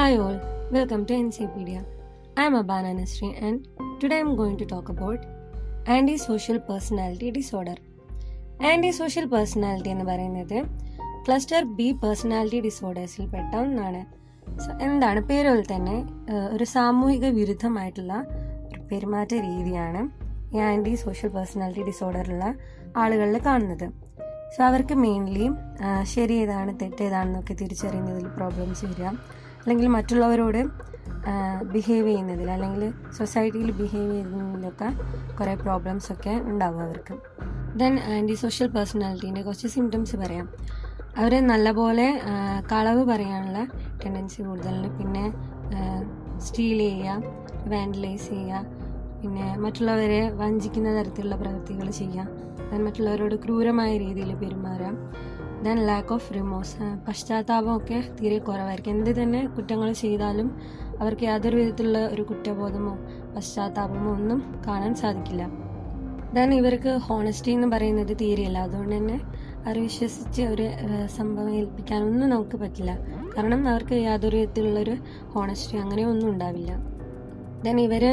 Hi Hi all, welcome to I I am and today I today I to talk to talk സോഷ്യൽ antisocial disorder disorder. Social personality എന്ന് പറയുന്നത് cluster B personality ഡിസോർഡേഴ്സിൽ പെട്ട ഒന്നാണ് എന്താണ് പേരുപോലെ തന്നെ ഒരു സാമൂഹിക വിരുദ്ധമായിട്ടുള്ള ഒരു പെരുമാറ്റ രീതിയാണ് ഈ ആൻറ്റി സോഷ്യൽ പേഴ്സണാലിറ്റി ഡിസോർഡറുള്ള ആളുകളിൽ കാണുന്നത് സോ അവർക്ക് മെയിൻലി ശരി ഏതാണ് തെറ്റേതാണെന്നൊക്കെ തിരിച്ചറിയുന്നതിൽ പ്രോബ്ലംസ് വരിക അല്ലെങ്കിൽ മറ്റുള്ളവരോട് ബിഹേവ് ചെയ്യുന്നതിൽ അല്ലെങ്കിൽ സൊസൈറ്റിയിൽ ബിഹേവ് ചെയ്യുന്നതിലൊക്കെ കുറേ ഒക്കെ ഉണ്ടാവും അവർക്ക് ദെൻ ആൻറ്റി സോഷ്യൽ പേഴ്സണാലിറ്റീൻ്റെ കുറച്ച് സിംറ്റംസ് പറയാം അവർ നല്ലപോലെ കളവ് പറയാനുള്ള ടെൻഡൻസി കൂടുതലുണ്ട് പിന്നെ സ്റ്റീൽ ചെയ്യുക വാൻഡലൈസ് ചെയ്യുക പിന്നെ മറ്റുള്ളവരെ വഞ്ചിക്കുന്ന തരത്തിലുള്ള പ്രവൃത്തികൾ ചെയ്യുക മറ്റുള്ളവരോട് ക്രൂരമായ രീതിയിൽ പെരുമാറാം ദൻ ലാക്ക് ഓഫ് റിമോഴ്സ് ഒക്കെ തീരെ കുറവായിരിക്കും എന്ത് തന്നെ കുറ്റങ്ങൾ ചെയ്താലും അവർക്ക് യാതൊരു വിധത്തിലുള്ള ഒരു കുറ്റബോധമോ പശ്ചാത്താപമോ ഒന്നും കാണാൻ സാധിക്കില്ല ദൻ ഇവർക്ക് ഹോണസ്റ്റി എന്ന് പറയുന്നത് തീരെയല്ല അതുകൊണ്ട് തന്നെ അവർ വിശ്വസിച്ച് ഒരു സംഭവം ഏൽപ്പിക്കാനൊന്നും നമുക്ക് പറ്റില്ല കാരണം അവർക്ക് യാതൊരു വിധത്തിലുള്ളൊരു ഹോണസ്റ്റി അങ്ങനെയൊന്നും ഉണ്ടാവില്ല ദൻ ഇവർ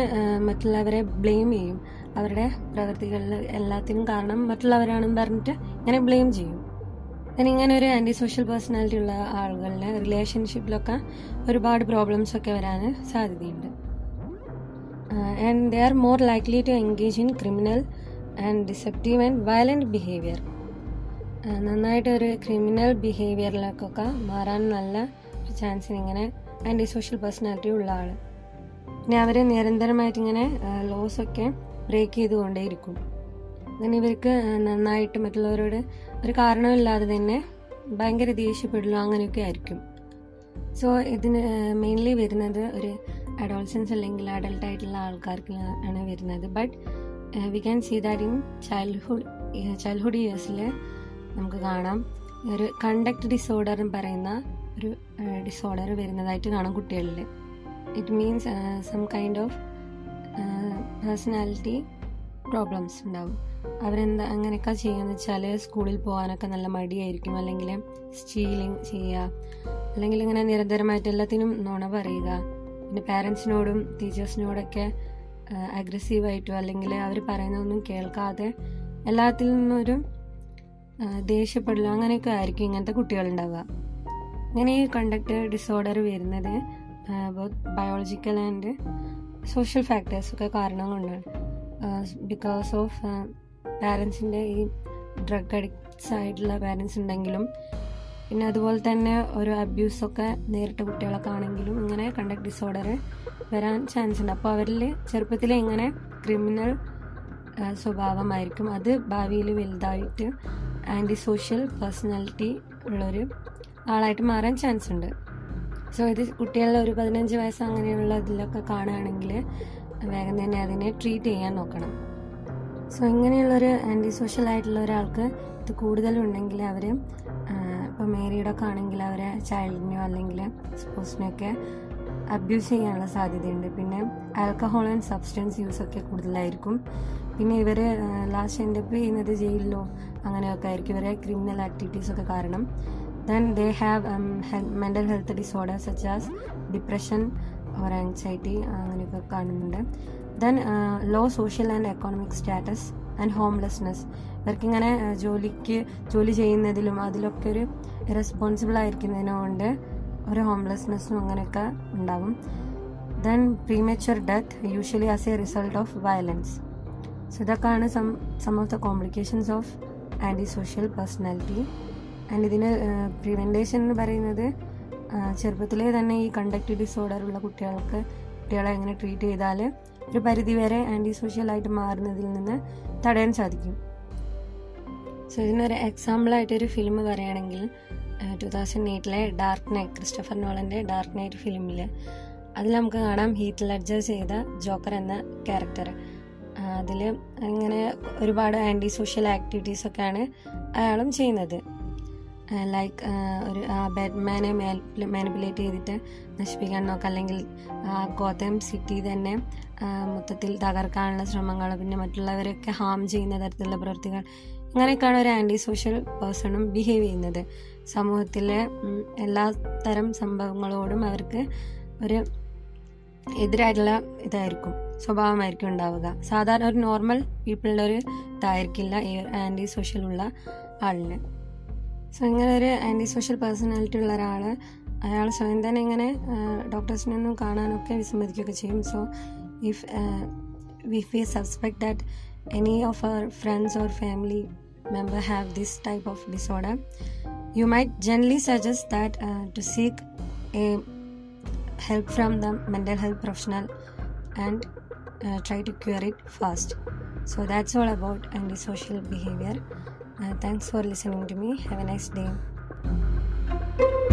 മറ്റുള്ളവരെ ബ്ലെയിം ചെയ്യും അവരുടെ പ്രവൃത്തികളിൽ എല്ലാത്തിനും കാരണം മറ്റുള്ളവരാണെന്ന് പറഞ്ഞിട്ട് ഇങ്ങനെ ബ്ലെയിം ചെയ്യും ഞാൻ ഇങ്ങനെ ഒരു ആൻറ്റി സോഷ്യൽ പേഴ്സണാലിറ്റി ഉള്ള ആളുകളുടെ റിലേഷൻഷിപ്പിലൊക്കെ ഒരുപാട് പ്രോബ്ലംസ് ഒക്കെ വരാൻ സാധ്യതയുണ്ട് and they are more likely to engage in criminal and deceptive and violent behaviour നന്നായിട്ട് ഒരു ക്രിമിനൽ ബിഹേവിയറിലേക്കൊക്കെ മാറാൻ നല്ല ഒരു ചാൻസിന് ഇങ്ങനെ ആൻറ്റി സോഷ്യൽ പേഴ്സണാലിറ്റി ഉള്ള ആൾ പിന്നെ അവർ നിരന്തരമായിട്ട് ഇങ്ങനെ ലോസൊക്കെ uh, ബ്രേക്ക് ചെയ്തുകൊണ്ടേയിരിക്കും അങ്ങനെ ഇവർക്ക് നന്നായിട്ട് മറ്റുള്ളവരോട് ഒരു കാരണമില്ലാതെ തന്നെ ഭയങ്കര ദേഷ്യപ്പെടലോ അങ്ങനെയൊക്കെ ആയിരിക്കും സോ ഇതിന് മെയിൻലി വരുന്നത് ഒരു അഡോൾസൻസ് അല്ലെങ്കിൽ അഡൾട്ട് ആയിട്ടുള്ള ആൾക്കാർക്ക് ആണ് വരുന്നത് but we can see that in childhood childhood ഇയേഴ്സിൽ നമുക്ക് കാണാം ഒരു കണ്ടക്ട് ഡിസോർഡർ എന്ന് പറയുന്ന ഒരു ഡിസോർഡർ വരുന്നതായിട്ട് കാണാം കുട്ടികളിൽ it means some kind of personality problems ഉണ്ടാവും അവരെന്താ അങ്ങനെയൊക്കെ ചെയ്യുകയെന്ന് വെച്ചാൽ സ്കൂളിൽ പോകാനൊക്കെ നല്ല മടിയായിരിക്കും അല്ലെങ്കിൽ സ്റ്റീലിങ് ചെയ്യുക അല്ലെങ്കിൽ ഇങ്ങനെ നിരന്തരമായിട്ട് എല്ലാത്തിനും നുണ പറയുക പിന്നെ പാരൻസിനോടും ടീച്ചേഴ്സിനോടൊക്കെ അഗ്രസീവായിട്ടോ അല്ലെങ്കിൽ അവർ പറയുന്നതൊന്നും കേൾക്കാതെ എല്ലാത്തിൽ നിന്നൊരു ദേഷ്യപ്പെടലോ അങ്ങനെയൊക്കെ ആയിരിക്കും ഇങ്ങനത്തെ കുട്ടികളുണ്ടാവുക അങ്ങനെ ഈ കണ്ടക്ട് ഡിസോർഡർ വരുന്നത് ബയോളജിക്കൽ ആൻഡ് സോഷ്യൽ ഫാക്ടേഴ്സൊക്കെ കാരണം കൊണ്ടാണ് ബിക്കോസ് ഓഫ് പാരൻസിൻ്റെ ഈ ഡ്രഗ് അഡിക്ട്സ് ആയിട്ടുള്ള പാരൻസ് ഉണ്ടെങ്കിലും പിന്നെ അതുപോലെ തന്നെ ഒരു അബ്യൂസൊക്കെ നേരിട്ട കുട്ടികളൊക്കെ ആണെങ്കിലും ഇങ്ങനെ കണ്ടക്ട് ഡിസോർഡർ വരാൻ ചാൻസ് ഉണ്ട് അപ്പോൾ അവരിൽ ചെറുപ്പത്തിൽ ഇങ്ങനെ ക്രിമിനൽ സ്വഭാവമായിരിക്കും അത് ഭാവിയിൽ വലുതായിട്ട് ആൻറ്റി സോഷ്യൽ പേഴ്സണാലിറ്റി ഉള്ളൊരു ആളായിട്ട് മാറാൻ ചാൻസ് ഉണ്ട് സോ ഇത് കുട്ടികളുടെ ഒരു പതിനഞ്ച് വയസ്സ് അങ്ങനെയുള്ള ഇതിലൊക്കെ കാണുകയാണെങ്കിൽ വേഗം തന്നെ അതിനെ ട്രീറ്റ് ചെയ്യാൻ നോക്കണം സോ ഇങ്ങനെയുള്ളൊരു ആൻറ്റി സോഷ്യൽ ആയിട്ടുള്ള ഒരാൾക്ക് ഇത് കൂടുതലുണ്ടെങ്കിൽ അവർ ഇപ്പോൾ മേരിയുടെ ഒക്കെ ആണെങ്കിൽ അവരെ ചൈൽഡിനെയോ അല്ലെങ്കിൽ സ്പോസിനെയൊക്കെ അബ്യൂസ് ചെയ്യാനുള്ള സാധ്യതയുണ്ട് പിന്നെ ആൽക്കഹോൾ ആൻഡ് സബ്സ്റ്റൻസ് യൂസൊക്കെ കൂടുതലായിരിക്കും പിന്നെ ഇവർ ലാസ്റ്റ് എൻഡ് അപ്പ് ചെയ്യുന്നത് ജയിലിലോ അങ്ങനെയൊക്കെ ആയിരിക്കും ഇവരെ ക്രിമിനൽ ആക്ടിവിറ്റീസ് ഒക്കെ കാരണം then they have mental health disorders such as depression or anxiety അങ്ങനെയൊക്കെ കാണുന്നുണ്ട് then low social and economic status and homelessness ഇവർക്കിങ്ങനെ ജോലിക്ക് ജോലി ചെയ്യുന്നതിലും അതിലൊക്കെ ഒരു റെസ്പോൺസിബിൾ ആയിരിക്കുന്നതിനുകൊണ്ട് ഒരു ഹോംലെസ്നെസ്സും അങ്ങനെയൊക്കെ ഉണ്ടാവും then premature death usually as a result of violence so ഇതൊക്കെയാണ് some some of the complications of anti social personality and ഇതിന് പ്രിവെൻറ്റേഷൻ uh, എന്ന് പറയുന്നത് uh, ചെറുപ്പത്തിലേ തന്നെ ഈ കണ്ടക്റ്റീവ് ഡിസോർഡർ ഉള്ള കുട്ടികൾക്ക് കുട്ടികളെ എങ്ങനെ ട്രീറ്റ് ചെയ്താൽ ഒരു പരിധിവരെ ആൻറ്റി സോഷ്യലായിട്ട് മാറുന്നതിൽ നിന്ന് തടയാൻ സാധിക്കും സോ ഇതിനൊരു എക്സാമ്പിളായിട്ടൊരു ഫിലിം പറയുകയാണെങ്കിൽ ടു തൗസൻഡ് എയ്റ്റിലെ ഡാർക്ക് നൈറ്റ് ക്രിസ്റ്റഫർ നോളൻ്റെ ഡാർക്ക് നൈറ്റ് ഫിലിമിൽ അതിൽ നമുക്ക് കാണാം ഹീറ്റ് ലഡ്ജർ ചെയ്ത ജോക്കർ എന്ന ക്യാരക്ടർ അതിൽ അങ്ങനെ ഒരുപാട് ആൻറ്റി സോഷ്യൽ ആക്ടിവിറ്റീസൊക്കെയാണ് അയാളും ചെയ്യുന്നത് ലൈക്ക് ഒരു ബാറ്റ്മാനെ മാനിപ്പുലേറ്റ് ചെയ്തിട്ട് നശിപ്പിക്കാൻ നോക്കുക അല്ലെങ്കിൽ ഗോതം സിറ്റി തന്നെ മൊത്തത്തിൽ തകർക്കാനുള്ള ശ്രമങ്ങൾ പിന്നെ മറ്റുള്ളവരൊക്കെ ഹാം ചെയ്യുന്ന തരത്തിലുള്ള പ്രവൃത്തികൾ അങ്ങനെയൊക്കെയാണ് ഒരു ആൻറ്റി സോഷ്യൽ പേഴ്സണും ബിഹേവ് ചെയ്യുന്നത് സമൂഹത്തിലെ എല്ലാ തരം സംഭവങ്ങളോടും അവർക്ക് ഒരു എതിരായിട്ടുള്ള ഇതായിരിക്കും സ്വഭാവമായിരിക്കും ഉണ്ടാവുക സാധാരണ ഒരു നോർമൽ പീപ്പിളിൻ്റെ ഒരു ഇതായിരിക്കില്ല ഈ ആൻറ്റി ഉള്ള ആളിന് സോ ഇങ്ങനെ ഒരു ആൻറ്റി സോഷ്യൽ പേഴ്സണാലിറ്റി ഉള്ള ഒരാൾ അയാൾ സ്വയം തന്നെ ഇങ്ങനെ ഡോക്ടേഴ്സിനൊന്നും കാണാനൊക്കെ വിസമ്മതിക്കുകയൊക്കെ ചെയ്യും so if if we suspect that any of our friends or family member have this type of disorder you might generally suggest that uh, to seek a help from the mental health professional and uh, try to cure it fast so that's all about antisocial behavior Uh, thanks for listening to me. Have a nice day.